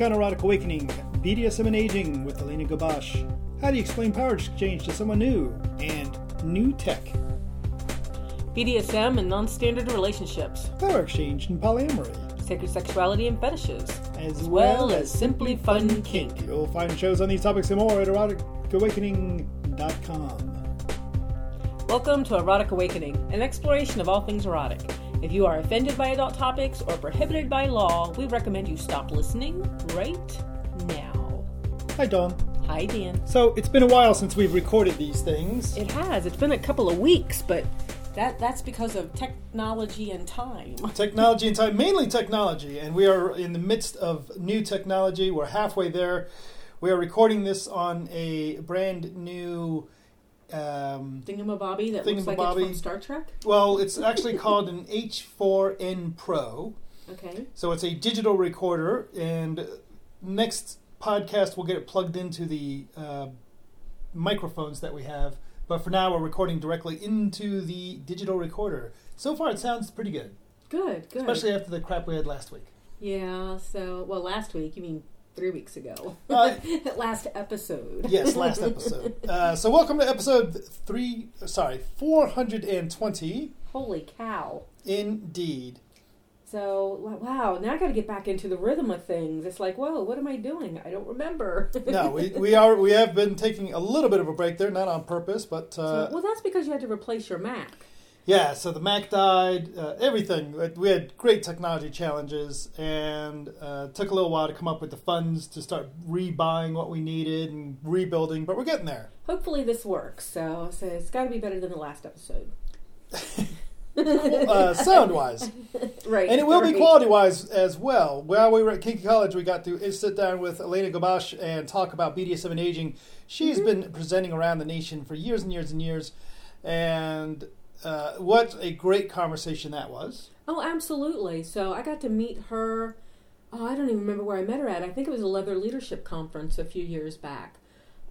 on Erotic Awakening, BDSM and Aging with Elena Gabosch. How do you explain power exchange to someone new? And new tech. BDSM and non-standard relationships, Power exchange and polyamory. sacred sexuality and fetishes, As, well as simply fun kink. You'll find shows on these topics and more at eroticawakening.com. Welcome to Erotic Awakening, an exploration of all things erotic. If you are offended by adult topics or prohibited by law, we recommend you stop listening right now. Hi, Dawn. Hi, Dan. So, it's been a while since we've recorded these things. It has. It's been a couple of weeks, but that that's because of technology and time. technology and time, mainly technology, and we are in the midst of new technology. We're halfway there. We are recording this on a brand new. Um, Thingamabobby that looks like it's from Star Trek. well, it's actually called an H4n Pro. Okay. So it's a digital recorder, and next podcast we'll get it plugged into the uh, microphones that we have. But for now, we're recording directly into the digital recorder. So far, it sounds pretty good, Good. Good. especially after the crap we had last week. Yeah, so, well, last week, you mean three weeks ago. Uh, last episode. Yes, last episode. Uh, so welcome to episode three. Sorry, four hundred and twenty. Holy cow. Indeed. So, wow, now I got to get back into the rhythm of things. It's like, whoa, what am I doing? I don't remember. No, we, we are we have been taking a little bit of a break there, not on purpose, but So- uh, well, that's because you had to replace your Mac. Yeah. So the Mac died. Uh, everything. We had great technology challenges, and uh, took a little while to come up with the funds to start rebuying what we needed and rebuilding. But we're getting there. Hopefully, this works. So, so it's got to be better than the last episode. Uh, sound wise. Right. And it will be quality wise as well. While we were at Kinky College, we got to sit down with Elena Gabosch and talk about BDSM and aging. She's Mm-hmm. been presenting around the nation for years and years and years. And uh, what a great conversation that was. Oh, absolutely. So I got to meet her. Oh, I don't even remember where I met her at. I think it was a Leather Leadership Conference a few years back.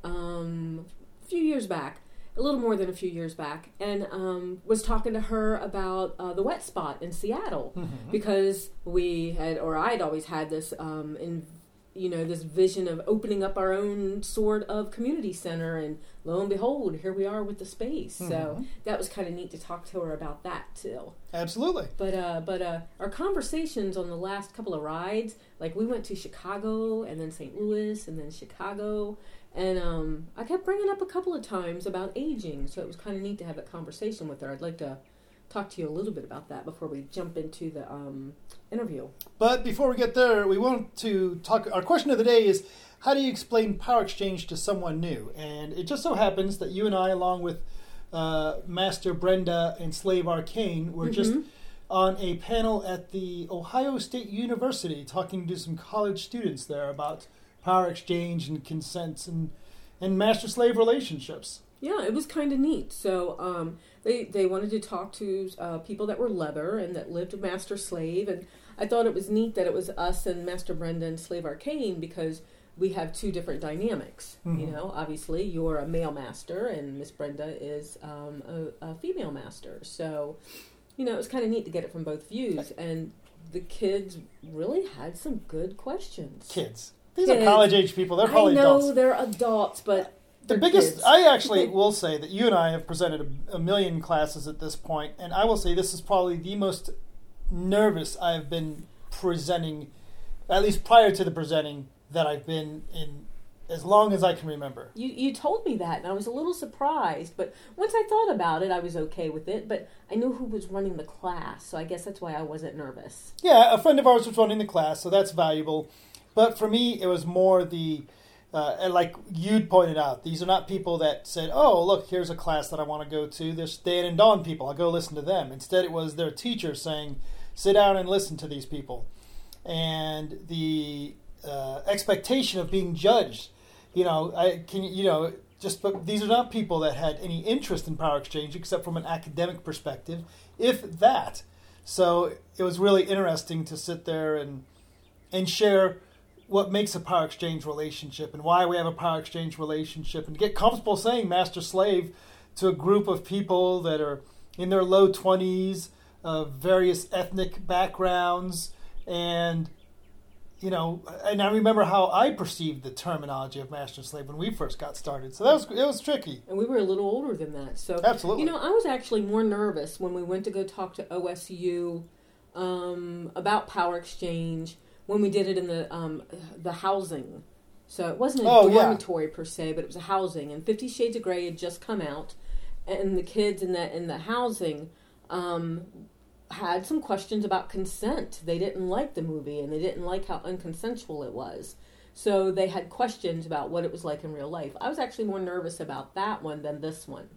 Um, a few years back, a little more than a few years back, and um, was talking to her about uh, the wet spot in Seattle because we had, or I'd always had this, um, in, you know, this vision of opening up our own sort of community center, and lo and behold, here we are with the space. So that was kind of neat to talk to her about that too. Absolutely. But uh, but uh, our conversations on the last couple of rides, like we went to Chicago and then St. Louis and then Chicago, and um, I kept bringing up a couple of times about aging, so it was kind of neat to have that conversation with her. I'd like to talk to you a little bit about that before we jump into the um, interview. But before we get there, we want to talk. Our question of the day is how do you explain power exchange to someone new? And it just so happens that you and I, along with uh, Master Brenda and Slave Arcane, were just Mhm. on a panel at the Ohio State University talking to some college students there about power exchange and consents and, and master slave relationships. Yeah, it was kind of neat. So um, they they wanted to talk to uh, people that were leather and that lived master slave, and I thought it was neat that it was us and Master Brenda and Slave Arcane because we have two different dynamics. You Mhm. know, obviously you're a male master and Miss Brenda is um, a, a female master. So you know, it was kind of neat to get it from both views, and the kids really had some good questions. Kids. These are college age people. They're I know adults. they're adults, but The biggest, kids. I actually will say that you and I have presented a, a million classes at this point, and I will say this is probably the most nervous I've been presenting, at least prior to the presenting, that I've been in as long as I can remember. You you told me that, and I was a little surprised. But once I thought about it, I was okay with it. But I knew who was running the class, so I guess that's why I wasn't nervous. Yeah, a friend of ours was running the class, so that's valuable. But for me, it was more the, uh, and like you'd pointed out, these are not people that said, "Oh, look, here's a class that I want to go to." There's Dan and Dawn people. I'll go listen to them. Instead, it was their teacher saying, "Sit down and listen to these people," and the uh, expectation of being judged. You know, I can you know just but these are not people that had any interest in power exchange except from an academic perspective, if that. So it was really interesting to sit there and and share what makes a power exchange relationship and why we have a power exchange relationship and get comfortable saying master slave to a group of people that are in their low 20s of various ethnic backgrounds and you know, and I remember how I perceived the terminology of master slave when we first got started. So that was it was tricky. And we were a little older than that, so Absolutely. You know, I was actually more nervous when we went to go talk to OSU um, about power exchange when we did it in the um, the housing. So it wasn't a Oh, yeah. dormitory per se, but it was a housing. And Fifty Shades of Grey had just come out, and the kids in the in the housing um, had some questions about consent. They didn't like the movie, and they didn't like how unconsensual it was. So they had questions about what it was like in real life. I was actually more nervous about that one than this one.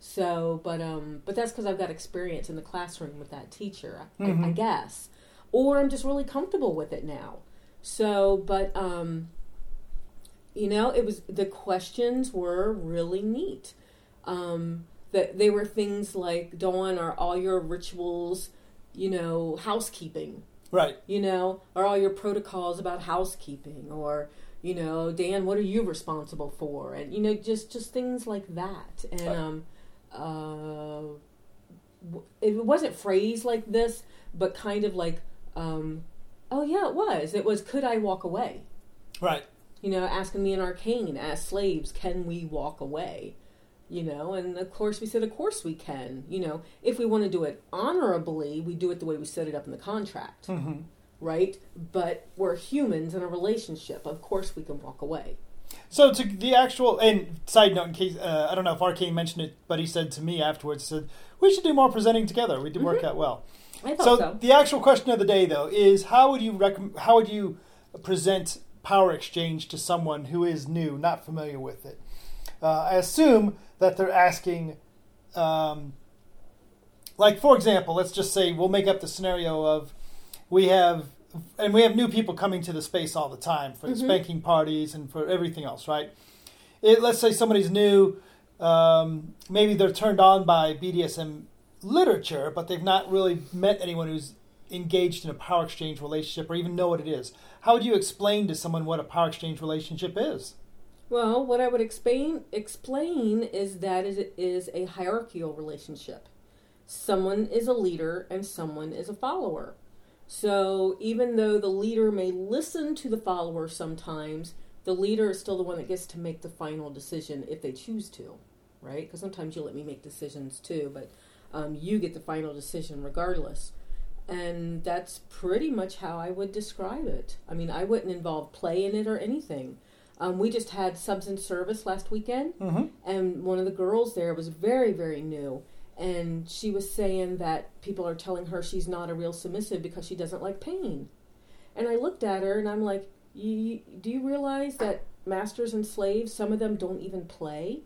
So, but um, but that's because I've got experience in the classroom with that teacher, I, I Mhm. guess, or I'm just really comfortable with it now. So, but um, you know, it was the questions were really neat. Um, that they were things like, Dawn, are all your rituals, you know, housekeeping? Right. you know, are all your protocols about housekeeping or you know, Dan, what are you responsible for? And you know, just just things like that. And Right. um, uh, w- it wasn't phrased like this, but kind of like, um, oh yeah, it was. It was, could I walk away? Right. You know, asking me in arcane as slaves, can we walk away? You know, and of course we said, of course we can. You know, if we want to do it honorably, we do it the way we set it up in the contract hmm right? But we're humans in a relationship. Of course, we can walk away. So to the actual and side note, in case uh, I don't know if Arcane mentioned it, but he said to me afterwards, he said we should do more presenting together. We did work Mhm. out well. I thought So, so. the actual question of the day, though, is how would you recomm how would you present power exchange to someone who is new, not familiar with it? Uh, I assume that they're asking, um, like for example, let's just say we'll make up the scenario of we have and we have new people coming to the space all the time for the Mhm. spanking parties and for everything else, right? It, let's say somebody's new, um, maybe they're turned on by BDSM literature, but they've not really met anyone who's engaged in a power exchange relationship or even know what it is. How would you explain to someone what a power exchange relationship is? Well, what I would explain explain is that it is a hierarchical relationship. Someone is a leader and someone is a follower. So even though the leader may listen to the follower sometimes, the leader is still the one that gets to make the final decision if they choose to, right? Because sometimes you let me make decisions too, but um, you get the final decision regardless. And that's pretty much how I would describe it. I mean, I wouldn't involve play in it or anything. Um, we just had subs in service last weekend, Mm-hmm. and one of the girls there was very, very new. And she was saying that people are telling her she's not a real submissive because she doesn't like pain. And I looked at her and I'm like, Do you realize that masters and slaves, some of them don't even play?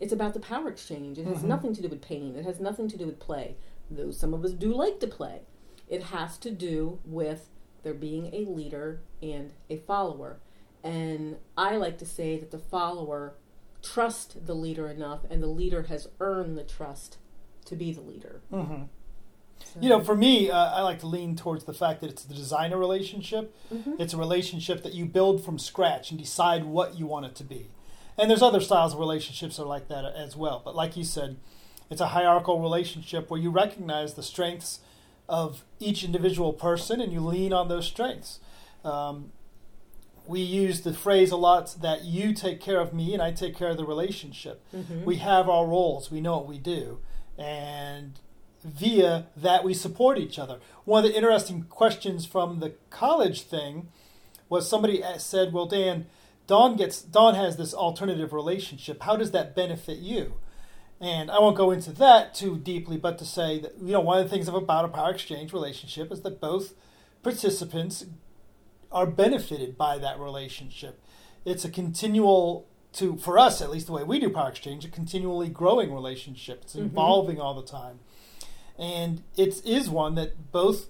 It's about the power exchange. It has Mhm. nothing to do with pain, it has nothing to do with play. Though some of us do like to play, it has to do with there being a leader and a follower. And I like to say that the follower trusts the leader enough, and the leader has earned the trust to be the leader. Mm-hmm. So- You know, for me, uh, I like to lean towards the fact that it's the designer relationship. Mhm. It's a relationship that you build from scratch and decide what you want it to be. And there's other styles of relationships that are like that as well. But like you said, it's a hierarchical relationship where you recognize the strengths of each individual person and you lean on those strengths. Um, we use the phrase a lot that you take care of me and I take care of the relationship. Mhm. We have our roles, we know what we do, and via that we support each other. One of the interesting questions from the college thing was somebody said, "Well, Dan, Dawn gets Dawn has this alternative relationship. How does that benefit you?" And I won't go into that too deeply, but to say that you know one of the things about a power exchange relationship is that both participants are benefited by that relationship. It's a continual to for us at least the way we do power exchange, a continually growing relationship. It's Mhm. evolving all the time. And it is one that both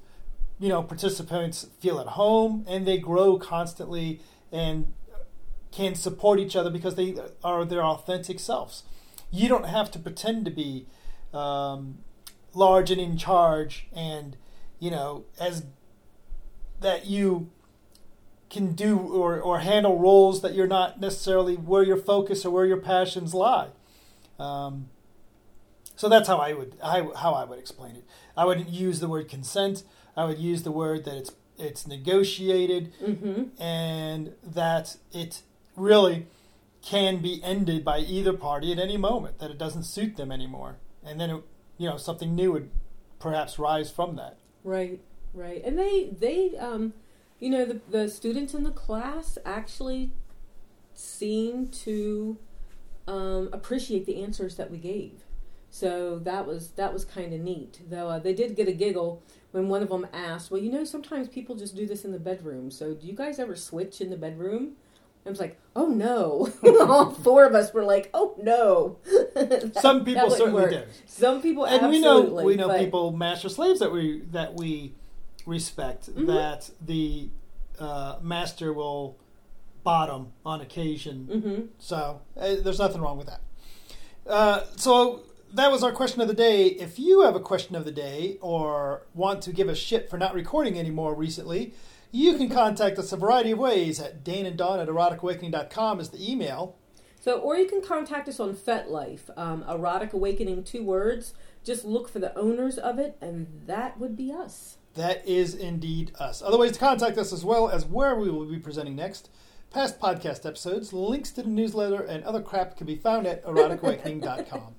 you know participants feel at home and they grow constantly and can support each other because they are their authentic selves. You don't have to pretend to be um, large and in charge, and you know as that you can do or, or handle roles that you're not necessarily where your focus or where your passions lie. Um, so that's how I would I, how I would explain it. I wouldn't use the word consent. I would use the word that it's it's negotiated, Mm-hmm. and that it really can be ended by either party at any moment. That it doesn't suit them anymore, and then it, you know something new would perhaps rise from that. Right, right. And they, they, um, you know, the, the students in the class actually seem to um, appreciate the answers that we gave. So that was that was kind of neat. Though uh, they did get a giggle when one of them asked, "Well, you know, sometimes people just do this in the bedroom. So do you guys ever switch in the bedroom?" I was like, "Oh no!" All four of us were like, "Oh no." That- Some people certainly work. do. Some people and we know we know but- people master slaves that we that we respect Mhm. that the uh, master will bottom on occasion Mhm. so uh, there's nothing wrong with that uh, so that was our question of the day if you have a question of the day or want to give a shit for not recording anymore recently you can contact us a variety of ways at dane and dawn at eroticawakening.com is the email So, or you can contact us on FetLife, um, Erotic Awakening, two words. Just look for the owners of it, and that would be us. That is indeed us. Other ways to contact us, as well as where we will be presenting next, past podcast episodes, links to the newsletter, and other crap can be found at eroticawakening.com.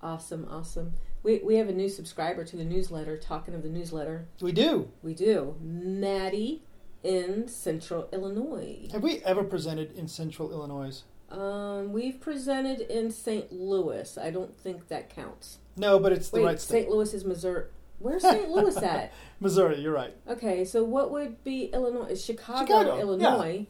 Awesome, awesome. We, we have a new subscriber to the newsletter. Talking of the newsletter, We do. we do. Maddie in Central Illinois. Have we ever presented in Central Illinois? Um, we've presented in St. Louis. I don't think that counts. No, but it's the Wait, right state. St. Louis is Missouri. Where's St. Louis at? Missouri, you're right. Okay, so what would be Illinois? Is Chicago, Chicago, Illinois.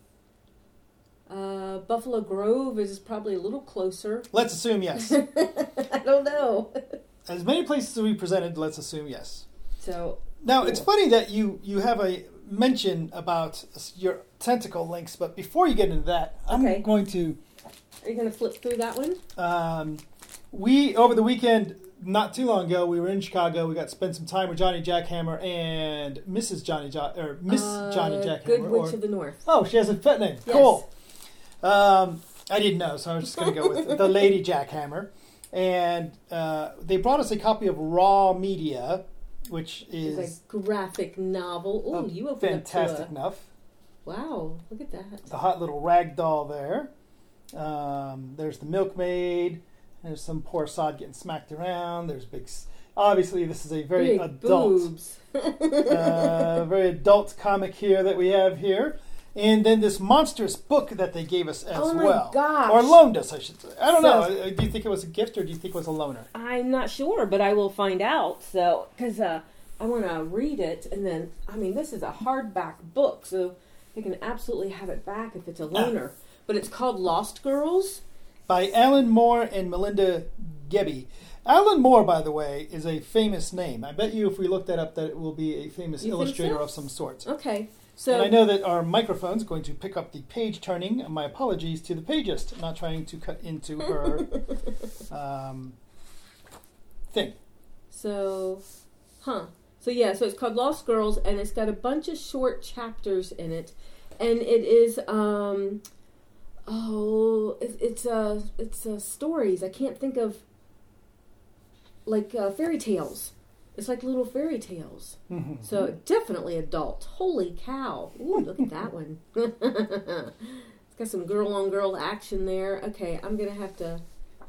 Uh, Buffalo Grove is probably a little closer. Let's assume yes. I don't know. as many places as we presented, let's assume yes. So, Now, it's funny that you, you have a mention about your tentacle links, but before you get into that, I'm Okay. going to are you going to flip through that one? Um, we over the weekend, not too long ago, we were in Chicago. We got to spend some time with Johnny Jackhammer and Mrs. Johnny ja- or Miss Uh, Johnny Jackhammer. Good or- Witch of the North. oh, she has a pet name. Yes. Cool. Um, I didn't know, so I was just going to go with the Lady Jackhammer. And uh, they brought us a copy of Raw Media, which It's is a graphic novel. Oh, you opened fantastic up enough. Wow, look at that. the hot little rag doll there. Um, there's the milkmaid. There's some poor sod getting smacked around. There's big. Obviously, this is a very Big adult, boobs. uh, very adult comic here that we have here, and then this monstrous book that they gave us as oh my well, gosh. or loaned us, I should say. I don't So- know. Uh, Do you think it was a gift or do you think it was a loaner? I'm not sure, but I will find out. So, because uh, I want to read it, and then I mean, this is a hardback book, so they can absolutely have it back if it's a loaner. But it's called Lost Girls. By Alan Moore and Melinda Gebbie. Alan Moore, by the way, is a famous name. I bet you if we look that up, that it will be a famous You illustrator so? of some sorts. Okay, so and I know that our microphone's going to pick up the page turning. My apologies to the pagist. Not trying to cut into her um, thing. So, huh. So yeah, so it's called Lost Girls, and it's got a bunch of short chapters in it, and it is um, oh, it, it's uh, it's uh, stories. I can't think of like uh, fairy tales. It's like little fairy tales. Mhm. So definitely adult. Holy cow! Ooh, look at that one. it's got some girl on girl action there. Okay, I'm gonna have to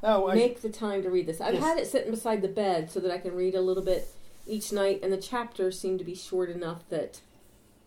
Oh, I, make the time to read this. I've Yes. had it sitting beside the bed so that I can read a little bit each night, and the chapters seem to be short enough that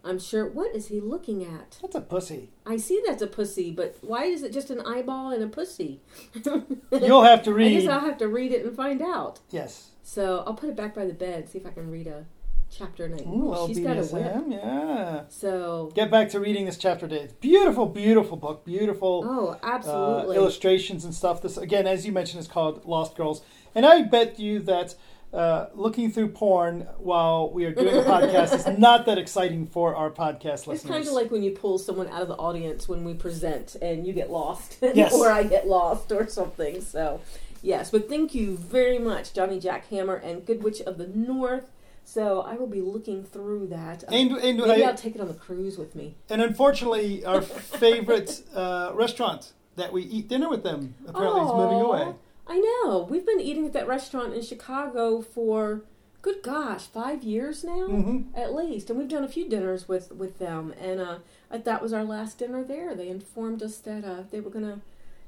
I'm sure. What is he looking at? that's a pussy. I see that's a pussy, but why is it just an eyeball and a pussy? You'll have to I read. guess I'll have to read it and find out. yes. So I'll put it back by the bed, see if I can read a chapter night. Ooh, Ooh, she's got a whip. Yeah. So, Get back to reading this chapter today. Beautiful, beautiful book. Beautiful. oh, uh, absolutely. illustrations and stuff. This again, as you mentioned, is called Lost Girls, and I bet you that uh, looking through porn while we are doing a podcast is not that exciting for our podcast listeners. It's kind of like when you pull someone out of the audience when we present and you get lost, Yes. or I get lost, or something. So, yes, but thank you very much, Johnny Jackhammer and Good Witch of the North. So I will be looking through that. Uh, and and, Maybe I- I'll take it on the cruise with me. and unfortunately, our favorite uh, restaurant that we eat dinner with them apparently is moving away. I know. We've been eating at that restaurant in Chicago for good gosh, five years now hmm at least, and we've done a few dinners with with them, and uh, uh, that was our last dinner there. They informed us that uh, they were gonna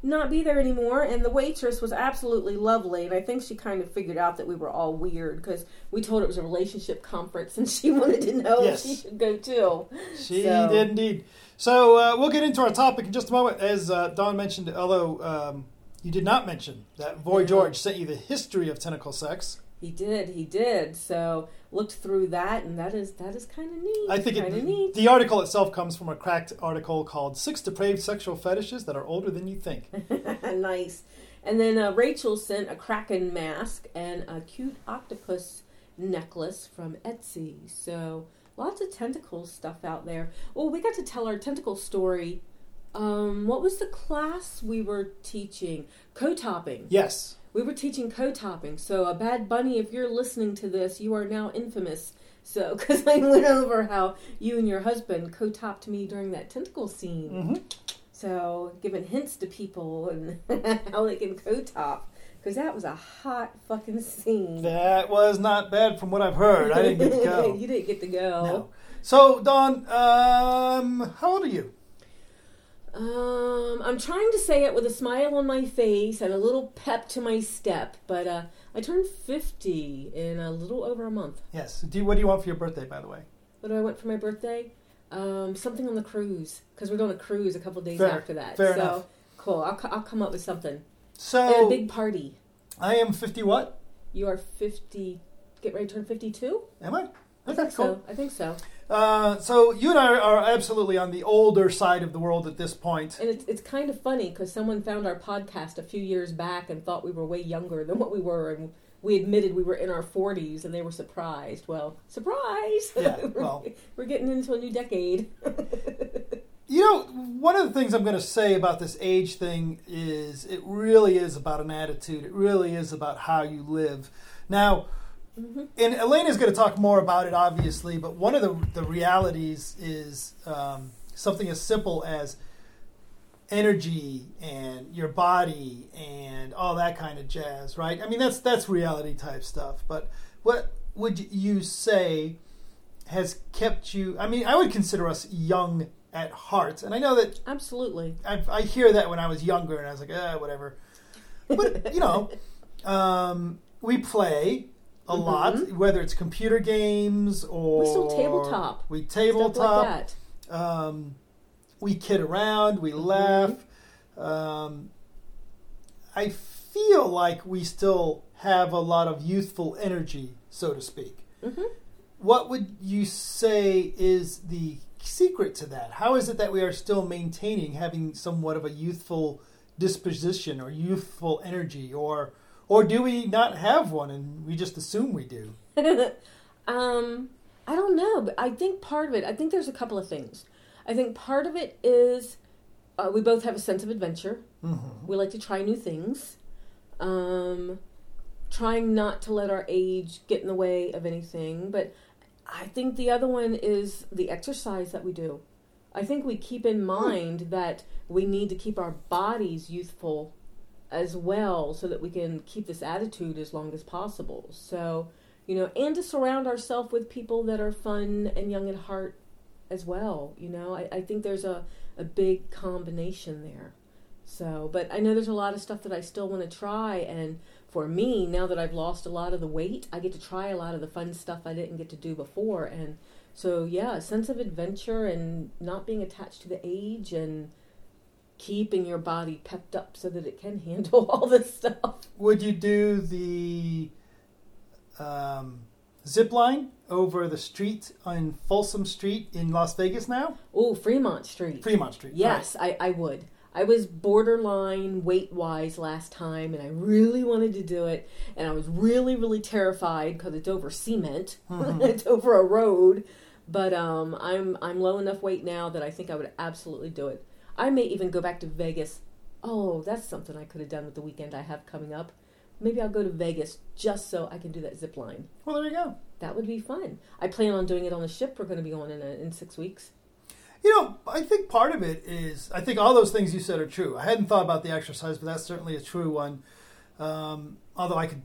not be there anymore, and the waitress was absolutely lovely, and I think she kind of figured out that we were all weird because we told her it was a relationship conference, and she wanted to know Yes. if she should go too. She So- did indeed. So uh, we'll get into our topic in just a moment. As uh, Dawn mentioned, although um, you did not mention that Voy Yeah. George sent you the history of tentacle sex. He did, he did. So looked through that, and that is that is kind of neat. I think it, neat. the article itself comes from a cracked article called Six Depraved Sexual Fetishes That Are Older Than You Think. nice. And then uh, Rachel sent a kraken mask and a cute octopus necklace from Etsy. So lots of tentacle stuff out there. Well, we got to tell our tentacle story. Um, what was the class we were teaching? Co-topping. Yes. We were teaching co-topping. So, a bad bunny, if you're listening to this, you are now infamous. So, because I went over how you and your husband co-topped me during that tentacle scene. hmm So, giving hints to people and how they can co-top. Because that was a hot fucking scene. That was not bad from what I've heard. I didn't get to go. you didn't get to go. No. So, Dawn, um, how old are you? Um, I'm trying to say it with a smile on my face and a little pep to my step, but uh, I turned 50 in a little over a month. Yes. Do you, what do you want for your birthday, by the way? What do I want for my birthday? Um, something on the cruise because we're going to cruise a couple days Fair. after that. Fair so enough. cool. I'll, I'll come up with something. and a big party. I am 50 what? You are 50. Get ready to turn 52. Am I? I Okay, think cool. so. I think so. Uh, so you and I are absolutely on the older side of the world at this point. And it's it's kind of funny because someone found our podcast a few years back and thought we were way younger than what we were, and we admitted we were in our 40s, and they were surprised. Well, surprise! Yeah, we're, well. we're getting into a new decade. You know, one of the things I'm going to say about this age thing is it really is about an attitude. It really is about how you live. Now, Mhm. and Elena's going to talk more about it, obviously, but one of the, the realities is um, something as simple as energy and your body and all that kind of jazz, right? I mean, that's that's reality type stuff. But what would you say has kept you? I mean, I would consider us young at heart, and I know that Absolutely. I, I hear that when I was younger, and I was like, ah, whatever. But you know, um, we play a Mhm. lot, whether it's computer games or We still tabletop. We tabletop. like. Um, we kid around. We Mhm. laugh. Um, I feel like we still have a lot of youthful energy, so to speak. hmm What would you say is the secret to that? How is it that we are still maintaining having somewhat of a youthful disposition or youthful energy, or or do we not have one and we just assume we do? um, I don't know, but I think part of it, I think there's a couple of things. I think part of it is uh, we both have a sense of adventure. Mm-hmm. We like to try new things. Um, trying not to let our age get in the way of anything. But I think the other one is the exercise that we do. I think we keep in mind that we need to keep our bodies youthful as well so that we can keep this attitude as long as possible. So, you know, and to surround ourselves with people that are fun and young at heart as well. You know, I, I think there's a, a big combination there. So, but I know there's a lot of stuff that I still want to try. And for me, now that I've lost a lot of the weight, I get to try a lot of the fun stuff I didn't get to do before. And so, yeah, a sense of adventure and not being attached to the age and keeping your body pepped up so that it can handle all this stuff. Would you do the um, zip line over the street on Folsom Street in Las Vegas now? Oh, Fremont Street. Fremont Street. Yes, I, I would. I was borderline weight wise last time, and I really wanted to do it. And I was really, really terrified because it's over cement. Mhm. it's over a road. But um, I'm I'm low enough weight now that I think I would absolutely do it. I may even go back to Vegas. Oh, that's something I could have done with the weekend I have coming up. Maybe I'll go to Vegas just so I can do that zip line. Well, there you go. That would be fun. I plan on doing it on the ship. We're going to be going in a, in six weeks. You know, I think part of it is, I think all those things you said are true. I hadn't thought about the exercise, but that's certainly a true one. Um, although I could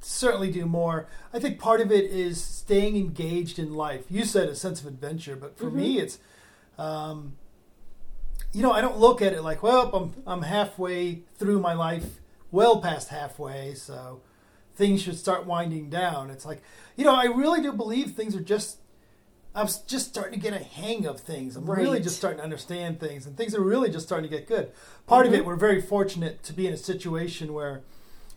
certainly do more. I think part of it is staying engaged in life. You said a sense of adventure, but for me, it's, um, you know, I don't look at it like, well, I'm I'm halfway through my life, well past halfway, so things should start winding down. It's like, you know, I really do believe things are just. I'm just starting to get a hang of things. I'm really just starting to understand things, and things are really just starting to get good. Part of Mhm. it, we're very fortunate to be in a situation where,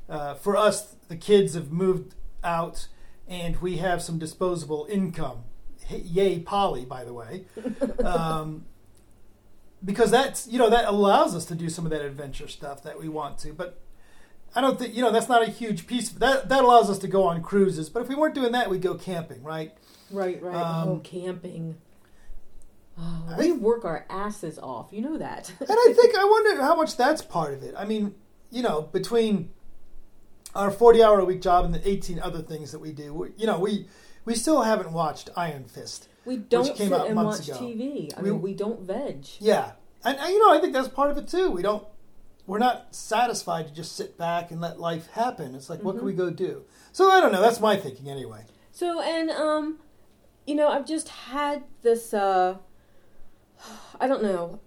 uh, for us, the kids have moved out, and we have some disposable income. Yay, Polly, by the way, um, because that's you know that allows us to do some of that adventure stuff that we want to. But I don't think you know that's not a huge piece. That that allows us to go on cruises. But if we weren't doing that, we'd go camping, right? Right, right. Um, oh, camping. Oh, I- we work our asses off. You know that. and I think I wonder how much that's part of it. I mean, you know, between our forty-hour a week job and the eighteen other things that we do, we, you know, we we still haven't watched Iron Fist. We don't came sit out and watch ago. TV. I We- mean, we don't veg. Yeah, and, and you know, I think that's part of it too. We don't, we're not satisfied to just sit back and let life happen. It's like, what can we go do? So I don't know. That's my thinking anyway. So, and um, you know, I've just had this. uh I don't know.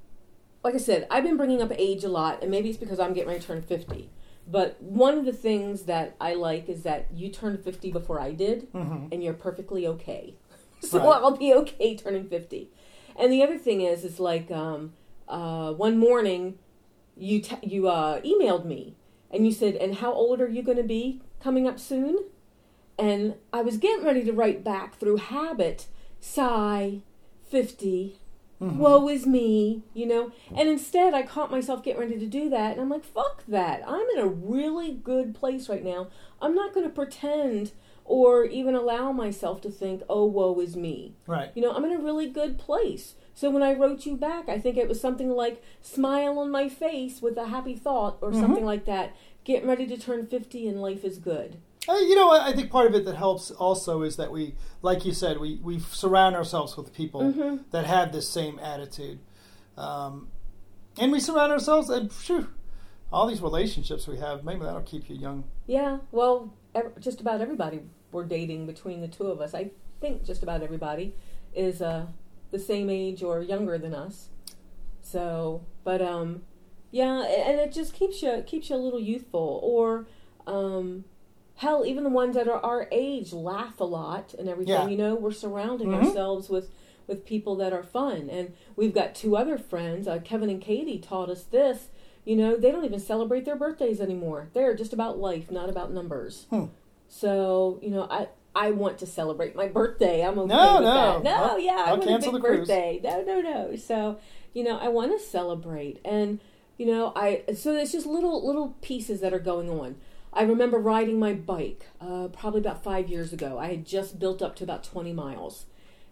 Like I said, I've been bringing up age a lot, and maybe it's because I'm getting ready to turn fifty. But one of the things that I like is that you turned fifty before I did, Mm-hmm. and you're perfectly okay. So Right. I'll be okay turning fifty. And the other thing is, is like um, uh, one morning, you t- you uh, emailed me, and you said, "And how old are you going to be coming up soon?" And I was getting ready to write back through habit, sigh, 50, Mm-hmm. woe is me, you know? And instead, I caught myself getting ready to do that, and I'm like, fuck that. I'm in a really good place right now. I'm not going to pretend or even allow myself to think, oh, woe is me. Right. You know, I'm in a really good place. So when I wrote you back, I think it was something like smile on my face with a happy thought or something like that. Getting ready to turn 50 and life is good. Uh, you know, I I think part of it that helps also is that we, like you said, we, we surround ourselves with people Mm-hmm. that have this same attitude. Um, and we surround ourselves, and phew, all these relationships we have, maybe that'll keep you young. Yeah, well, ev- just about everybody we're dating between the two of us. I think just about everybody is uh, the same age or younger than us. So, but um, yeah, and it just keeps you keeps you a little youthful. Or um, hell, even the ones that are our age laugh a lot and everything. Yeah. You know, we're surrounding Mhm. ourselves with with people that are fun, and we've got two other friends. Uh, Kevin and Katie taught us this. You know, they don't even celebrate their birthdays anymore. They're just about life, not about numbers. Hmm. So, you know, I I want to celebrate my birthday. I'm okay No, with no. that. No, I'll- yeah, I I'll want a big birthday. No, no, no. So, you know, I want to celebrate, and you know, I so there's just little little pieces that are going on. I remember riding my bike uh, probably about five years ago. I had just built up to about 20 miles.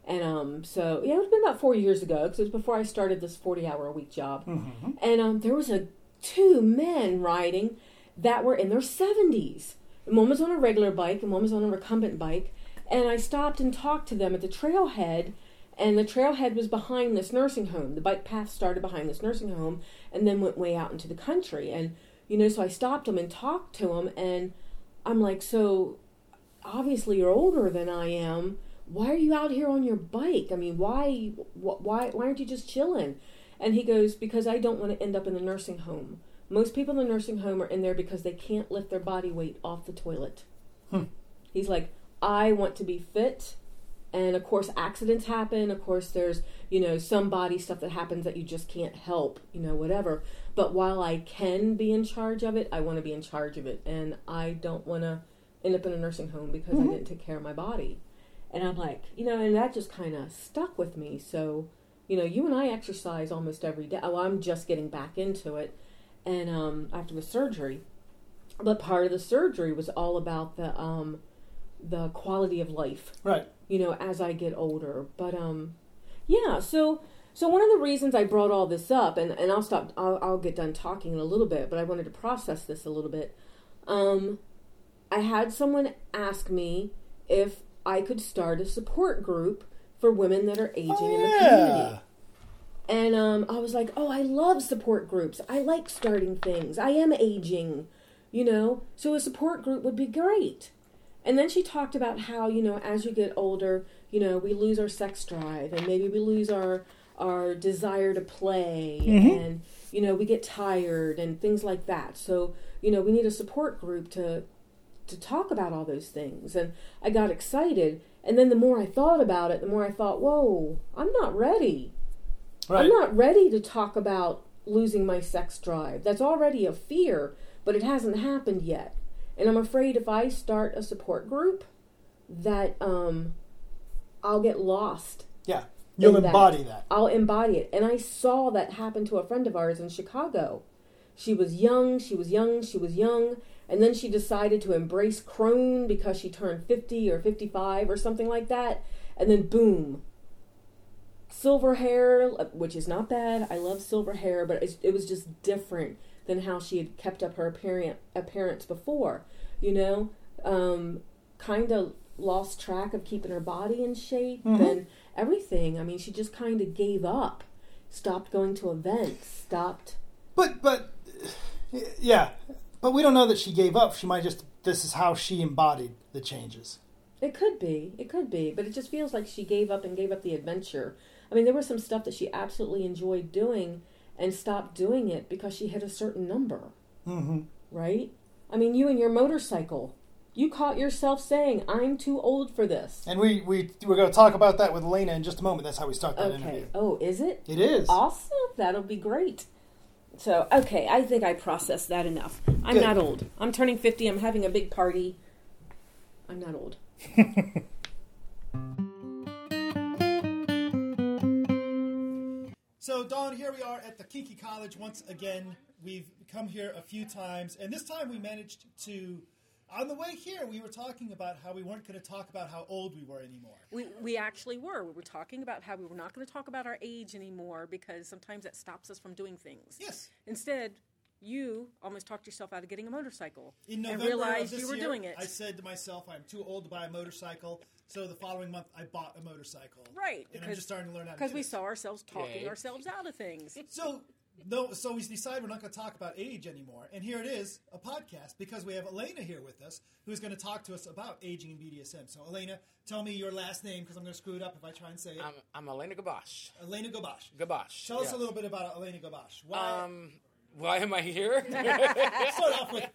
And um, so, yeah, it was been about four years ago because it was before I started this 40 hour a week job. Mm-hmm. And um, there was a two men riding that were in their 70s. One was on a regular bike and one was on a recumbent bike. And I stopped and talked to them at the trailhead. And the trailhead was behind this nursing home. The bike path started behind this nursing home and then went way out into the country. And, you know, so I stopped them and talked to them. And I'm like, so obviously you're older than I am. Why are you out here on your bike? I mean, why, why, why aren't you just chilling? And he goes, because I don't want to end up in a nursing home. Most people in the nursing home are in there because they can't lift their body weight off the toilet. Hmm. He's like, I want to be fit. And of course, accidents happen. Of course, there's, you know, some body stuff that happens that you just can't help, you know, whatever. But while I can be in charge of it, I want to be in charge of it. And I don't want to end up in a nursing home because Mhm. I didn't take care of my body. And I'm like, you know, and that just kind of stuck with me. So, you know, you and I exercise almost every day. Oh, I'm just getting back into it. And um, after the surgery, but part of the surgery was all about the um, the quality of life Right. you know as i get older but um yeah so so one of the reasons i brought all this up and, and i'll stop I'll, I'll get done talking in a little bit but i wanted to process this a little bit um i had someone ask me if i could start a support group for women that are aging Oh, in the yeah. community and um, I was like, oh, I love support groups. I like starting things. I am aging, you know, so a support group would be great. And then she talked about how, you know, as you get older, you know, we lose our sex drive and maybe we lose our our desire to play and you know, we get tired and things like that. So, you know, we need a support group to to talk about all those things. And I got excited and then the more I thought about it, the more I thought, "Whoa, I'm not ready." Right. I'm not ready to talk about losing my sex drive. That's already a fear, but it hasn't happened yet. And I'm afraid if I start a support group, that um, I'll get lost. yeah. You'll in that. embody that. I'll embody it. And I saw that happen to a friend of ours in Chicago. She was young, she was young, she was young, and then she decided to embrace crone because she turned 50 or 55 or something like that. And then boom, silver hair, which is not bad. I love silver hair, but it, it was just different than how she had kept up her appearance, appearance before. You know, um, kind of lost track of keeping her body in shape and everything. I mean, she just kind of gave up, stopped going to events, stopped. But but yeah, but we don't know that she gave up. She might just this is how she embodied the changes. It could be, it could be, but it just feels like she gave up and gave up the adventure. I mean, there was some stuff that she absolutely enjoyed doing and stopped doing it because she hit a certain number, Mm-hmm. right? I mean, you and your motorcycle, you caught yourself saying, "I'm too old for this." And we we we're going to talk about that with Elena in just a moment. That's how we start that Okay. interview. Oh, is it? It is. Awesome. That'll be great. So, okay, I think I processed that enough. I'm Good. not old. I'm turning 50. I'm having a big party. I'm not old. So, Dawn, here we are at the Kinky College once again. We've come here a few times, and this time we managed to. On the way here, we were talking about how we weren't going to talk about how old we were anymore. We, we actually were. We were talking about how we were not going to talk about our age anymore because sometimes that stops us from doing things. Yes. Instead, you almost talked yourself out of getting a motorcycle In and November of realized this you were year, doing it. I said to myself, "I'm too old to buy a motorcycle." So the following month, I bought a motorcycle. right. and I'm just starting to learn how to. Because we it. saw ourselves talking Yay. ourselves out of things. So no, so we decide we're not going to talk about age anymore. And here it is, a podcast because we have Elena here with us, who's going to talk to us about aging and BDSM. So Elena, tell me your last name because I'm going to screw it up if I try and say it. I'm, I'm Elena Gabosch. Elena Gabosch. Gabosch. Tell us a little bit about Elena Gabosch. Why? Um, why am I here? start off with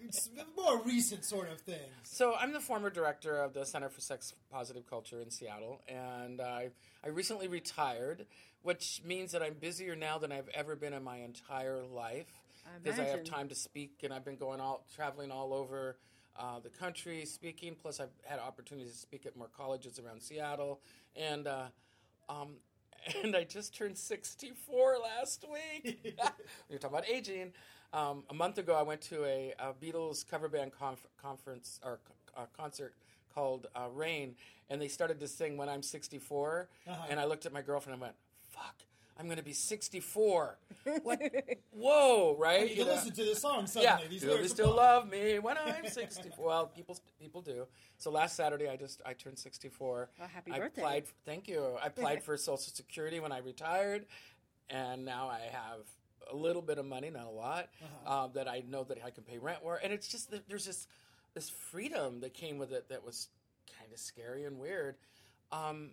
more recent sort of things. so I'm the former director of the Center for Sex Positive Culture in Seattle, and I I recently retired, which means that I'm busier now than I've ever been in my entire life because I have time to speak, and I've been going all traveling all over. Uh, the country speaking, plus I've had opportunities to speak at more colleges around Seattle, and uh, um, and I just turned 64 last week. You're talking about aging. Um, a month ago, I went to a, a Beatles cover band conf- conference or uh, concert called uh, Rain, and they started to sing "When I'm 64," Uh-huh. and I looked at my girlfriend and went, "Fuck." I'm going to be 64. What? Whoa, right? You You know? listen to this song Yeah, suddenly. These do they still apply. love me when I'm 64? well, people people do. So last Saturday, I just I turned 64. Well, happy I birthday. Applied, thank you. I applied for Social Security when I retired, and now I have a little bit of money, not a lot, Uh-huh. uh, that I know that I can pay rent for. And it's just that there's this this freedom that came with it that was kind of scary and weird. Um,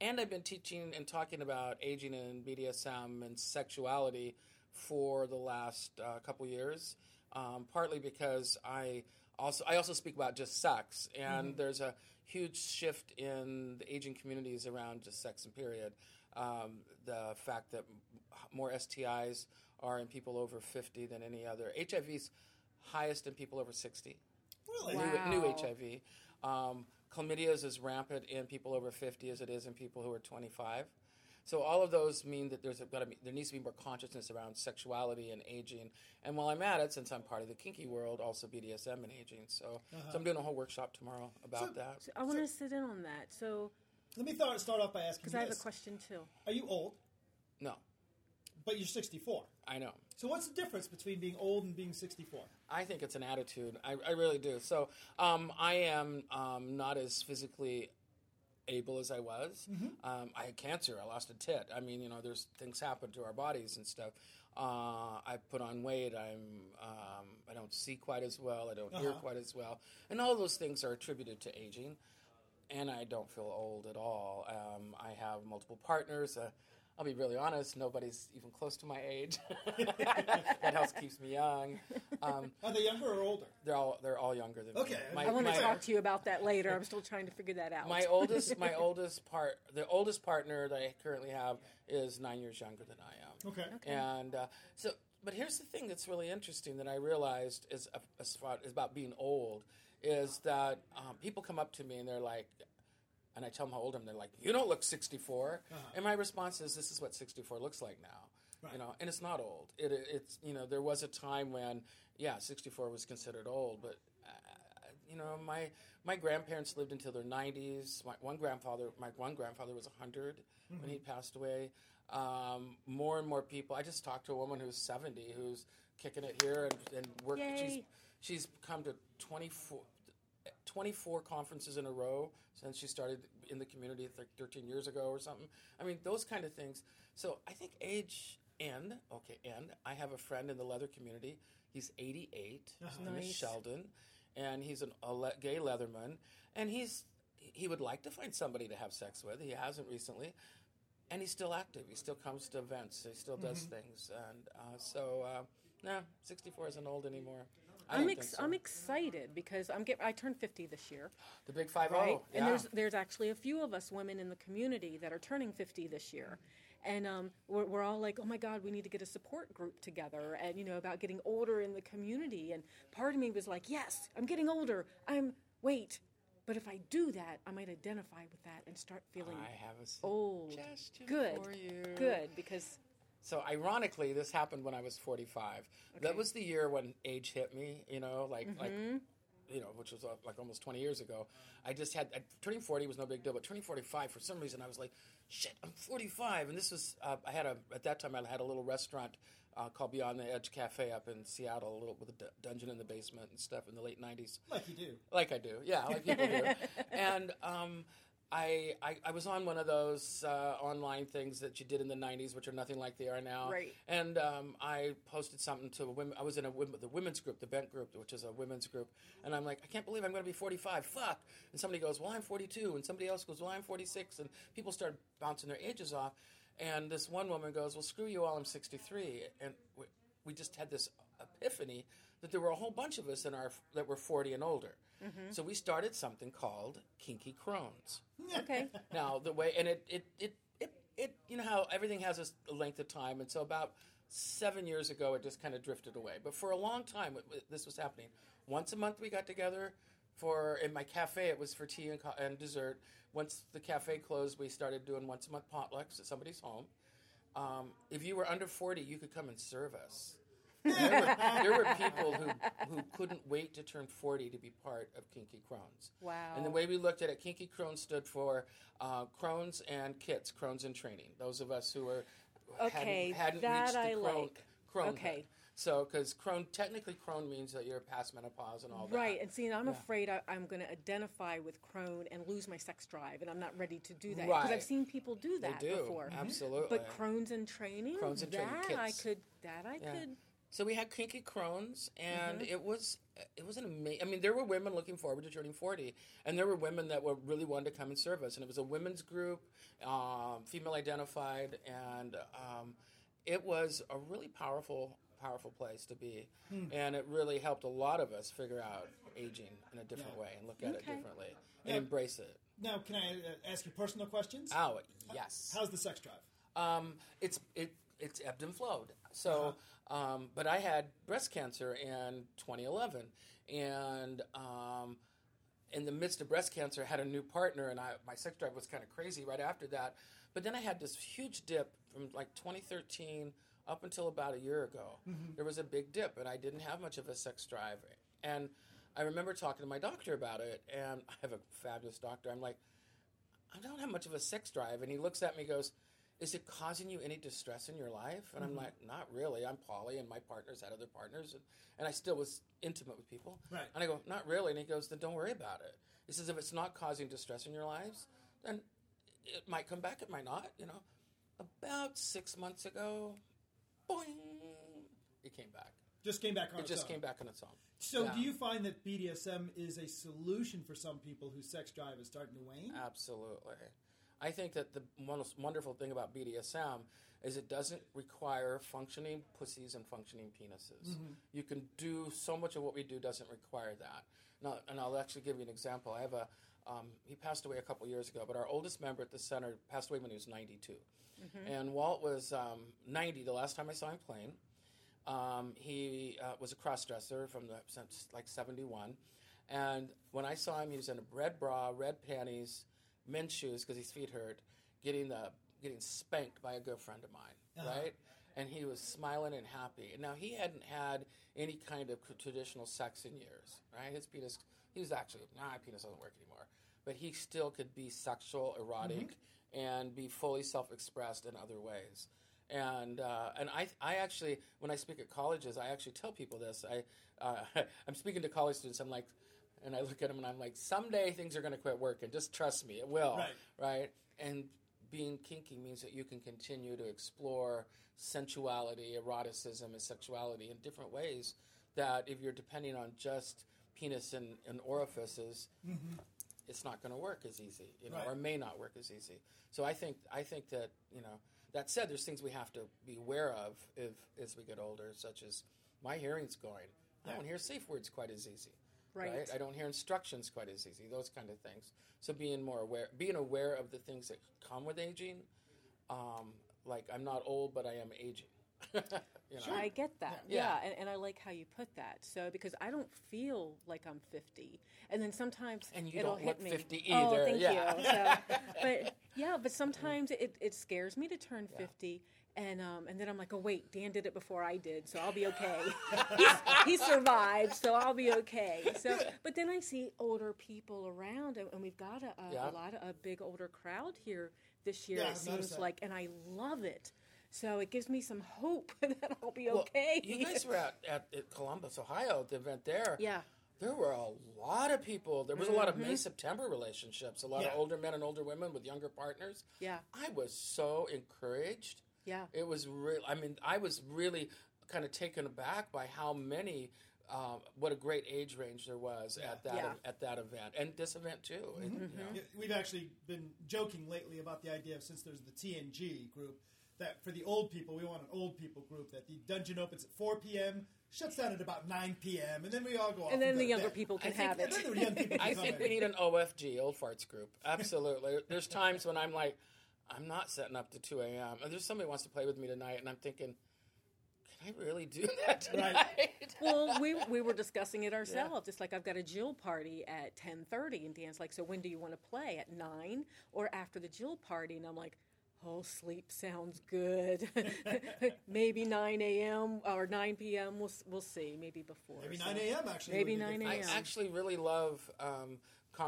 and I've been teaching and talking about aging and BDSM and sexuality for the last uh, couple years. Um, partly because I also I also speak about just sex, and there's a huge shift in the aging communities around just sex and period. Um, the fact that more STIs are in people over 50 than any other. HIV's highest in people over 60 Really? Wow. new, new HIV. Um, chlamydia is as rampant in people over 50 as it is in people who are 25. So all of those mean that there's got to be, there needs to be more consciousness around sexuality and aging. And while I'm at it, since I'm part of the kinky world, also BDSM and aging. So, so I'm uh-huh. doing a whole workshop tomorrow about So- that. I want to sit in on that. So, Let me th- start off by asking because I have a question too. Are you old? No, But you're 64. I know. So what's the difference between being old and being 64? I think it's an attitude. I, I really do. So um, I am um, not as physically able as I was. Um, I had cancer. I lost a tit. I mean, you know, there's things happen to our bodies and stuff. Uh, I put on weight. I'm um, I don't see quite as well. I don't hear quite as well, and all those things are attributed to aging. And I don't feel old at all. Um, I have multiple partners. Uh, I'll be really honest. Nobody's even close to my age. that helps keeps me young. Um, Are they younger or older? they're all they're all younger than Okay, me. I My, I want to talk to you about that later. I'm still trying to figure that out. my oldest my oldest part the oldest partner that I currently have is nine years younger than I am. Okay. okay. And uh, so, but here's the thing that's really interesting that I realized is uh, as far is about being old is that um, people come up to me and they're like, and I tell them how old I am. They're like, "You don't look 64," and my response is, "This is what 64 looks like now." Right. You know, and it's not old. It, it's you know, there was a time when yeah, 64 was considered old, but uh, you know, my my grandparents lived until their 90s. My one grandfather, my one grandfather was 100 when he passed away. Um, more and more people. I just talked to a woman who's 70 who's kicking it here and, and work. She's she's come to 24. 24 conferences in a row since she started in the community th- 13 years ago or something. I mean, those kind of things. So I think age and, okay, and I have a friend in the leather community. He's 88. His name is Sheldon. And he's an, a le- gay leatherman. And he's he would like to find somebody to have sex with. He hasn't recently. And he's still active. He still comes to events. He still does things. And uh, so, uh, no, 64 isn't old anymore. I I'm ex- so. I'm excited because I'm get I turned 50 this year, The big five right? oh, And there's there's actually a few of us women in the community that are turning 50 this year. And um, we're, we're all like, oh my God, we need to get a support group together, and you know about getting older in the community. And part of me was like, yes, I'm getting older. I'm wait, but if I do that, I might identify with that and start feeling I have a old. Good, for you. good, because So ironically, this happened when I was 45. That was the year when age hit me. You know, like like Mm-hmm. you know, which was uh, like almost 20 years ago. I just had I, turning 40 was no big deal, but turning 45 for some reason I was like, shit, I'm 45. And this was uh, I had a at that time I had a little restaurant. Uh, called Beyond the Edge Cafe up in Seattle, a little with a d- dungeon in the basement and stuff in the late '90s. Like you do. Like I do, yeah, like people do. And um, I, I I was on one of those uh, online things that you did in the '90s, which are nothing like they are now. Right. And um, I posted something to a women. I was in a women, the women's group, the Bent group, which is a women's group, and I'm like, I can't believe I'm going to be 45. Fuck. And somebody goes, Well, I'm 42, and somebody else goes, Well, I'm 46, and people start bouncing their ages off. And this one woman goes, Well, screw you all, I'm 63, and we, we just had this epiphany that there were a whole bunch of us in our that were 40 and older. So we started something called Kinky Crones. okay, Now the way and it it it it, it you know how everything has a length of time, and so about seven years ago it just kind of drifted away. But for a long time it, it- this was happening. Once a month we got together. For in my cafe, it was for tea and, co- and dessert. Once the cafe closed, we started doing once a month potlucks at somebody's home. Um, if you were under forty, you could come and serve us. There were, there were people who, who couldn't wait to turn 40 to be part of Kinky Crones. Wow. And the way we looked at it, Kinky Crones stood for uh, Crones and Kits, Crones in Training. Those of us who were Okay, hadn't, hadn't that reached the I crone, like. Okay. So, because crone, technically crone means that you're past menopause and all that. Right, and see, I'm afraid I, I'm going to identify with crone and lose my sex drive, and I'm not ready to do that because Right. I've seen people do that do, before. absolutely. But crones in training, Crones in training, that I could, that I Yeah. could. So we had kinky crones, and Mm-hmm. it was it was an amazing. I mean, there were women looking forward to turning forty, and there were women that were really wanted to come and serve us. And it was a women's group, um, female identified, and um, it was a really powerful powerful place to be, Hmm. and it really helped a lot of us figure out aging in a different Yeah. way and look at it Okay. differently and Yeah. embrace it. Now, can I uh, ask you personal questions? Oh yes. How's the sex drive? Um, it's it it's ebbed and flowed. So, um, but I had breast cancer in 2011, and um, in the midst of breast cancer, I had a new partner, and I, my sex drive was kind of crazy right after that. But then I had this huge dip from like 2013 up until about a year ago. There was a big dip, and I didn't have much of a sex drive. And I remember talking to my doctor about it, and I have a fabulous doctor. I'm like, I don't have much of a sex drive. And he looks at me and goes, Is it causing you any distress in your life? And I'm Mm-hmm. like, Not really. I'm poly, and my partners had other partners. And, and I still was intimate with people. Right. And I go, Not really. And he goes, Then don't worry about it. He says, If it's not causing distress in your lives, then it might come back, it might not. You know, about six months ago, boing, it came back. Just came back on It its just own. came back on its own. So, Yeah. do you find that BDSM is a solution for some people whose sex drive is starting to wane? Absolutely. I think that the most wonderful thing about BDSM is it doesn't require functioning pussies and functioning penises. You can do so much of what we do doesn't require that. Now, and I'll actually give you an example. I have a um, he passed away a couple years ago, but our oldest member at the center passed away when he was 92, and Walt was um, 90 the last time I saw him playing. Um, he uh, was a cross dresser from the since like 71. And when I saw him, he was in a red bra, red panties, men's shoes because his feet hurt, getting the getting spanked by a good friend of mine, right? And he was smiling and happy. Now he hadn't had any kind of traditional sex in years, right? His penis, he was actually, nah, my penis doesn't work anymore, but he still could be sexual, erotic, and be fully self-expressed in other ways and uh, and I I actually when I speak at colleges I actually tell people this I uh, I'm speaking to college students I'm like and I look at them and I'm like someday things are going to quit working just trust me it will Right. right and being kinky means that you can continue to explore sensuality eroticism and sexuality in different ways that if you're depending on just penis and, and orifices mm-hmm. it's not going to work as easy, you know, Right. or may not work as easy. So I think I think that you know that said, there's things we have to be aware of if as we get older, such as my hearing's going. I don't hear safe words quite as easy. Right. I don't hear instructions quite as easy. Those kind of things. So being more aware, being aware of the things that come with aging. Um, like I'm not old, but I am aging. you know? I get that. Yeah. Yeah, And, and I like how you put that. So because I don't feel like I'm 50, and then sometimes And you it'll don't hit look me. 50 Oh, either, thank yeah. you. So, but yeah, but sometimes it, it scares me to turn 50. And um, and then I'm like, oh wait, Dan did it before I did, so I'll be okay. He survived, so I'll be okay. So, but then I see older people around, and, and we've got a, a, Yeah. a lot of a big older crowd here this year. Yeah, it seems like, and I love it. So it gives me some hope that I'll be Well, okay. You guys were at, at, at Columbus, Ohio, the event there. Yeah. There were a lot of people. There was a lot of May September relationships. A lot Yeah. of older men and older women with younger partners. Yeah. I was so encouraged. Yeah. It was real. I mean, I was really kind of taken aback by how many. Um, what a great age range there was at that Yeah. at that event and this event too. It- you know. Yeah, We've actually been joking lately about the idea of since there's the TNG group that for the old people we want an old people group that the dungeon opens at 4 p.m. shuts down at about 9 p.m. and then we all go off and then go the younger bed. people can I have And it. then the young people I think we need an OFG, old farts group. Absolutely. There's times when I'm like, I'm not setting up to 2 a.m. And there's somebody who wants to play with me tonight, and I'm thinking, can I really do that tonight? well, we we were discussing it ourselves. It's like I've got a Jill party at ten thirty, and Dan's like, "So when do you want to play? At nine or after the Jill party?" And I'm like. Oh, sleep sounds good. maybe 9 a.m. or 9 p.m. We'll we'll see. Maybe before. Maybe so- 9 a.m. actually. Maybe would be good 9 for I actually really love um,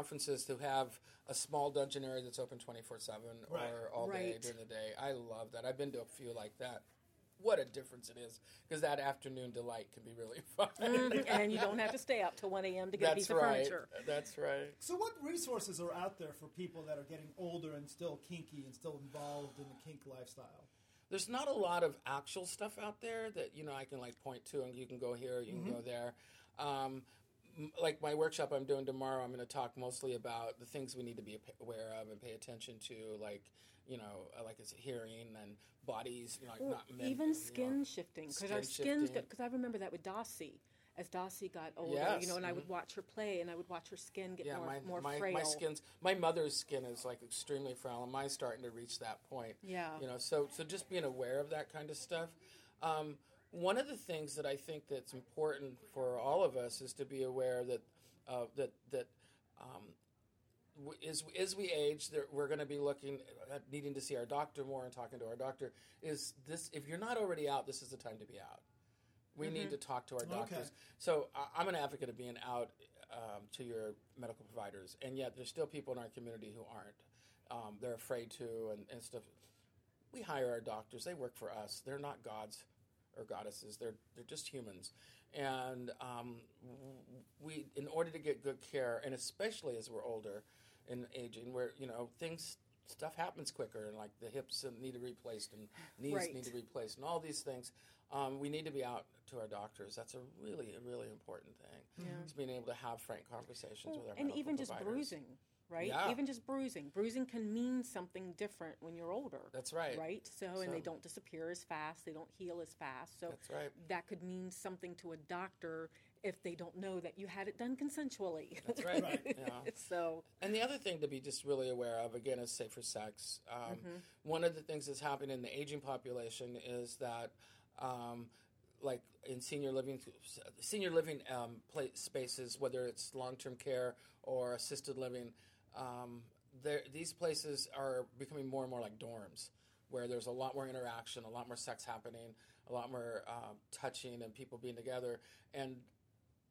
conferences to have a small dungeon area that's open 24 7 Right. or all day Right. during the day. I love that. I've been to a few like that. What a difference it is because that afternoon delight can be really fun. Mhm, and you don't have to stay up till 1 a.m. to get a That's piece of furniture. That's right. So, what resources are out there for people that are getting older and still kinky and still involved in the kink lifestyle? there's not a lot of actual stuff out there that you know I can like point to and you can go here, you can Mm-hmm. go there. Um, m- like my workshop I'm doing tomorrow, I'm going to talk mostly about the things we need to be aware of and pay attention to, like you know, uh, like it's hearing and bodies, you know, like Well, not men, even you skin know. shifting because our skins because I remember that with Dossie as Dossie got older Yes, you know and I would mhm. watch her play and I would watch her skin get Yeah, more my more my, frail my skin's my mother's skin is like extremely frail, and mine's starting to reach that point. Yeah. you know, so so just being aware of that kind of stuff. Um, one of the things that I think that's important for all of us is to be aware that uh, that that um, as as we age, there, we're going to be looking at needing to see our doctor more and talking to our doctor. Is this if you're not already out, this is the time to be out. We need to talk to our doctors. So I- I'm an advocate of being out um, to your medical providers, and yet there's still people in our community who aren't. Um, they're afraid to and, and stuff. We hire our doctors; they work for us. They're not gods or goddesses. They're they're just humans, and um, we in order to get good care, and especially as we're older, and aging, where you know things stuff happens quicker, and like the hips need to be replaced and knees Right. need to be replaced, and all these things. Um, we need to be out to our doctors. That's a really, a really important thing. Yeah. Is being able to have frank conversations with our and even just providers. bruising, right? Yeah. Even just bruising. Bruising can mean something different when you're older. That's right. Right? So, and they don't disappear as fast, they don't heal as fast. So That's right. that could mean something to a doctor if they don't know that you had it done consensually. That's right. Right. Yeah. so And the other thing to be just really aware of, again, is safer sex. Um, One of the things that's happening in the aging population is that, um, like in senior living, senior living um, place, spaces, whether it's long-term care or assisted living, um, these places are becoming more and more like dorms, where there's a lot more interaction, a lot more sex happening, a lot more uh, touching, and people being together. And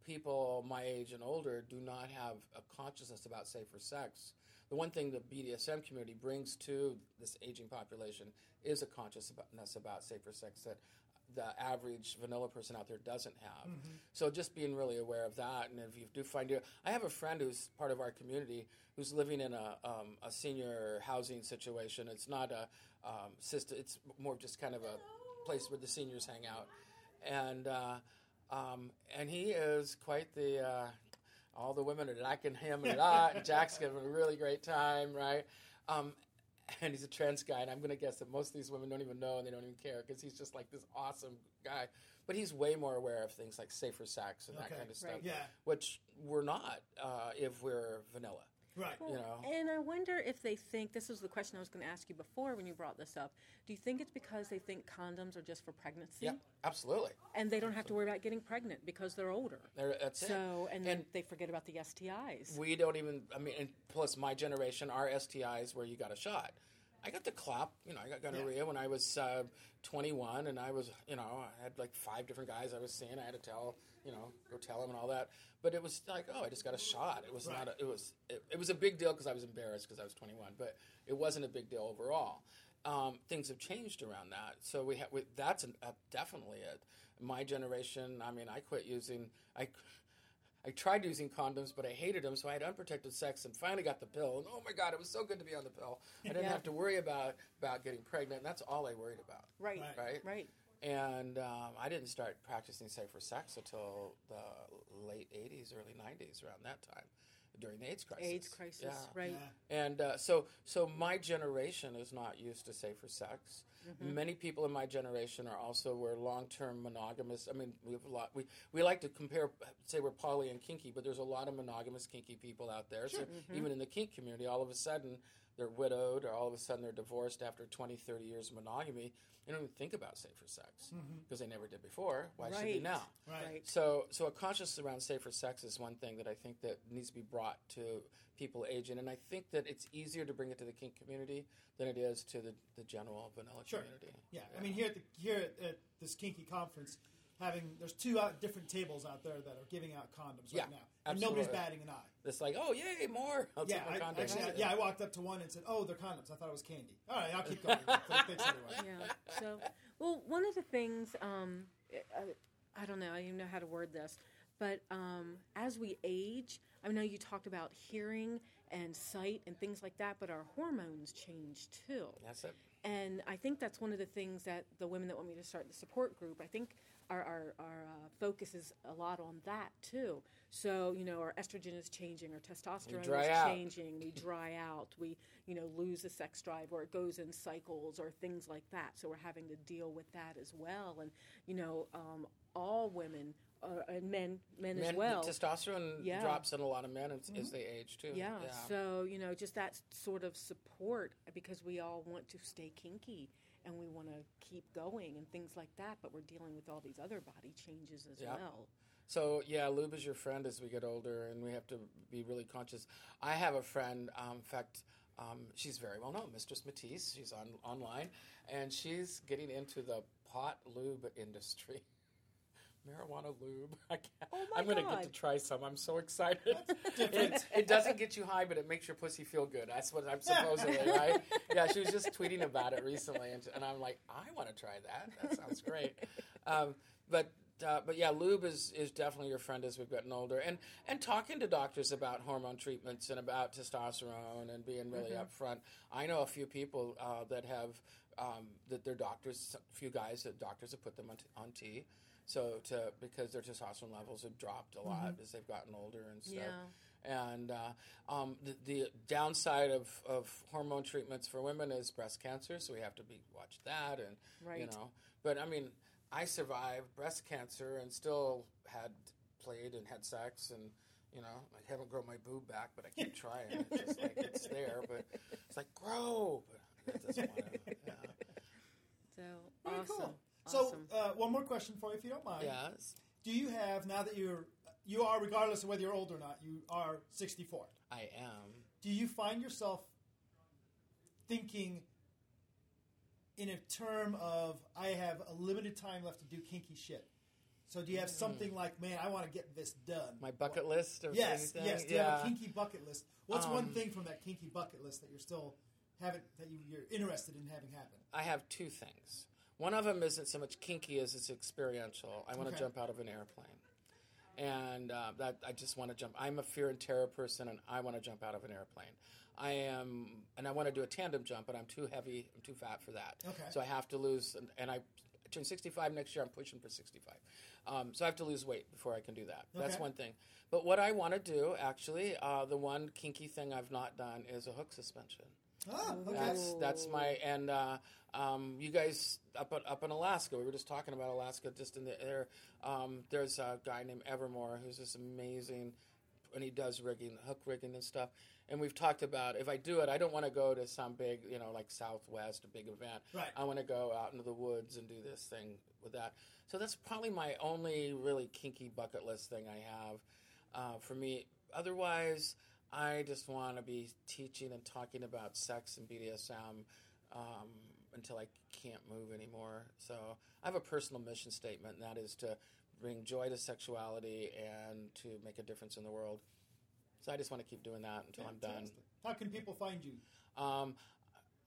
people my age and older do not have a consciousness about safer sex. The one thing the BDSM community brings to this aging population is a consciousness about safer sex that the average vanilla person out there doesn't have. So just being really aware of that, and if you do find you, I have a friend who's part of our community who's living in a, um, a senior housing situation. It's not a um, system; it's more just kind of a place where the seniors hang out, and. Uh, um, and he is quite the. Uh, all the women are liking him a lot. and Jack's having a really great time, right? Um, and he's a trans guy, and I'm going to guess that most of these women don't even know and they don't even care because he's just like this awesome guy. But he's way more aware of things like safer sex and that kind of stuff, Right. Yeah. which we're not uh, if we're vanilla. Right. You know, And I wonder if they think this was the question I was going to ask you before when you brought this up. Do you think it's because they think condoms are just for pregnancy? yeah, absolutely. And they don't have to worry about getting pregnant because they're older. There, that's So, it. and then they forget about the STIs. We don't even. I mean, and plus my generation, our STIs where you got a shot. I got the clap. You know, I got gonorrhea when I was uh, 21, and I was, you know, I had like five different guys I was seeing. I had to tell, you know, go tell them and all that. But it was like, oh, I just got a shot. It was not. A, it was. It, it was a big deal because I was embarrassed because I was 21. But it wasn't a big deal overall. Um, things have changed around that, so we have. We, that's an, uh, definitely it. My generation. I mean, I quit using. I. I tried using condoms, but I hated them, so I had unprotected sex and finally got the pill. And oh my God, it was so good to be on the pill. I didn't Yeah. have to worry about, about getting pregnant. And that's all I worried about. right, Right. right, Right? And um, I didn't start practicing safer sex until the late 80s, early 90s, around that time, during the AIDS crisis. AIDS crisis, Yeah. right? Yeah. And uh, so, so my generation is not used to safer sex. Many people in my generation are also we're long-term monogamous. I mean, we have a lot. We we like to compare, say we're poly and kinky, but there's a lot of monogamous kinky people out there. So even in the kink community, all of a sudden they're widowed, or all of a sudden they're divorced after 20, 30 years of monogamy. They don't even think about safer sex mm-hmm. because they never did before. Why should they Right. now? Right. Right. So, so a consciousness around safer sex is one thing that I think that needs to be brought to people aging, and I think that it's easier to bring it to the kink community than it is to the, the general vanilla Sure. community. Yeah. I mean, here at the here at, at this kinky conference, having there's two out, different tables out there that are giving out condoms Yeah, right now, and nobody's batting an eye. it's like, oh yay, more. Let's Yeah, have more I, condoms. actually, I, yeah, I walked up to one and said, "Oh, they're condoms." I thought it was candy. All right, I'll keep going. Thanks anyway. yeah. So, well, one of the things, um, I, I don't know, I don't even know how to word this, but um, as we age, I know you talked about hearing and sight and things like that, but our hormones change too. That's it. And I think that's one of the things that the women that want me to start the support group, I think our, our, our uh, focus is a lot on that too. So, you know, our estrogen is changing, our testosterone is out. changing, we dry out, we, you know, lose the sex drive or it goes in cycles or things like that. So we're having to deal with that as well. And, you know, um, all women uh, and men, men, as well. testosterone Yeah. drops in a lot of men as, as they age too. Yeah, So, you know, just that sort of support because we all want to stay kinky and we want to keep going and things like that, but we're dealing with all these other body changes as Yeah. well. So yeah, lube is your friend as we get older, and we have to be really conscious. I have a friend. Um, in fact, um, she's very well known, Mistress Matisse. She's on online, and she's getting into the pot lube industry. Marijuana lube. I can't, Oh I'm going to get to try some. I'm so excited. It, it doesn't get you high, but it makes your pussy feel good. That's what I'm supposedly right. Yeah, she was just tweeting about it recently, and, and I'm like, I want to try that. That sounds great. Um, but uh, but yeah, lube is, is definitely your friend as we've gotten older, and and talking to doctors about hormone treatments and about testosterone and being really upfront. I know a few people uh, that have um, that their doctors, a few guys that doctors have put them on, t- on T, so to because their testosterone levels have dropped a lot as they've gotten older and stuff. Yeah. And uh, um, the, the downside of, of hormone treatments for women is breast cancer, so we have to be watch that and you know. But I mean, I survived breast cancer and still had played and had sex and you know I haven't grown my boob back, but I keep trying. It's just like it's there, but it's like grow. But it doesn't want to. Yeah. So Very awesome. cool. Awesome. So, uh, one more question for you, if you don't mind. Yes, Do you have now that you're you are regardless of whether you're old or not, you are 64. I am. Do you find yourself thinking in a term of I have a limited time left to do kinky shit? So do you have something like, man, I want to get this done? My bucket list of Yes, anything? yes. Do you have a kinky bucket list? What's one Um, thing from that kinky bucket list that you're still haven't that you, you're interested in having happen? I have two things. One of them isn't so much kinky as it's experiential. I want to Okay. jump out of an airplane, and uh, that I just want to jump. I'm a fear and terror person, and I want to jump out of an airplane. I am, and I want to do a tandem jump, but I'm too heavy. I'm too fat for that. Okay. So I have to lose, and, and I turn 65 next year. I'm pushing for 65. Um, so I have to lose weight before I can do that. That's Okay. one thing. But what I want to do, actually, uh, the one kinky thing I've not done is a hook suspension. Ah, okay. That's that's my and uh, um, you guys up up in Alaska. We were just talking about Alaska, just in the air. Um, there's a guy named Evermore who's just amazing, and he does rigging, hook rigging and stuff. And we've talked about if I do it, I don't want to go to some big, you know, like Southwest, a big event. Right. I want to go out into the woods and do this thing with that. So that's probably my only really kinky bucket list thing I have uh, for me. Otherwise, I just want to be teaching and talking about sex and BDSM um, until I can't move anymore. So I have a personal mission statement, and that is to bring joy to sexuality and to make a difference in the world. So I just want to keep doing that until I'm done. How can people find you? Um,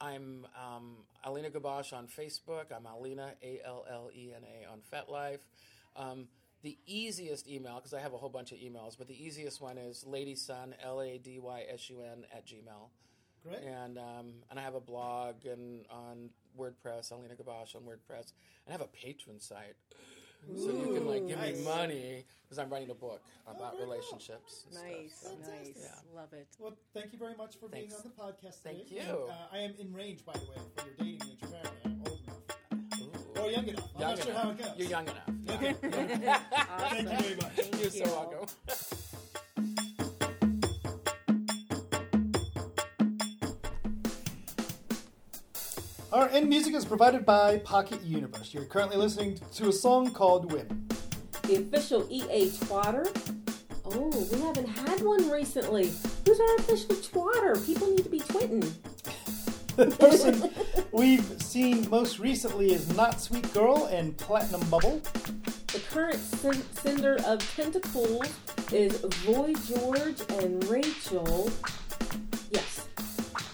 I'm um, Allena Gabosch on Facebook. I'm Allena, A L L E N A, on FetLife. Um, the easiest email, because I have a whole bunch of emails, but the easiest one is ladysun, L A D Y S U N, at Gmail. Great. And um, and I have a blog and on WordPress, Allena Gabosch on WordPress, and I have a patron site, so you can like give nice. me money because I'm writing a book about very cool. relationships. And nice, stuff. So, nice. Yeah. Love it. Well, thank you very much for being on the podcast today. Thank you. And, uh, I am in range, by the way, for your dating age. Apparently, young enough. I'm Young not sure enough. how it goes. You're young enough. Okay. Awesome. Thank you very much. Thank You're so welcome. Our end music is provided by Pocket Universe. You're currently listening to a song called Win. The official EA twatter. Oh, we haven't had one recently. Who's our official twatter? People need to be twitting. The person we've seen most recently is Not Sweet Girl and Platinum Bubble. The current sen- sender of tentacles is Void George and Rachel. Yes.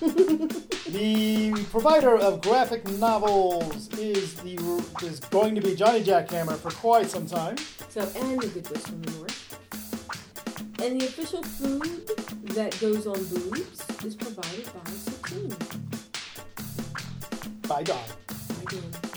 The provider of graphic novels is the is going to be Johnny Jackhammer for quite some time. So, and the Good Witch from the North. And the official food that goes on boobs is provided by Satine. By Dawn. Again.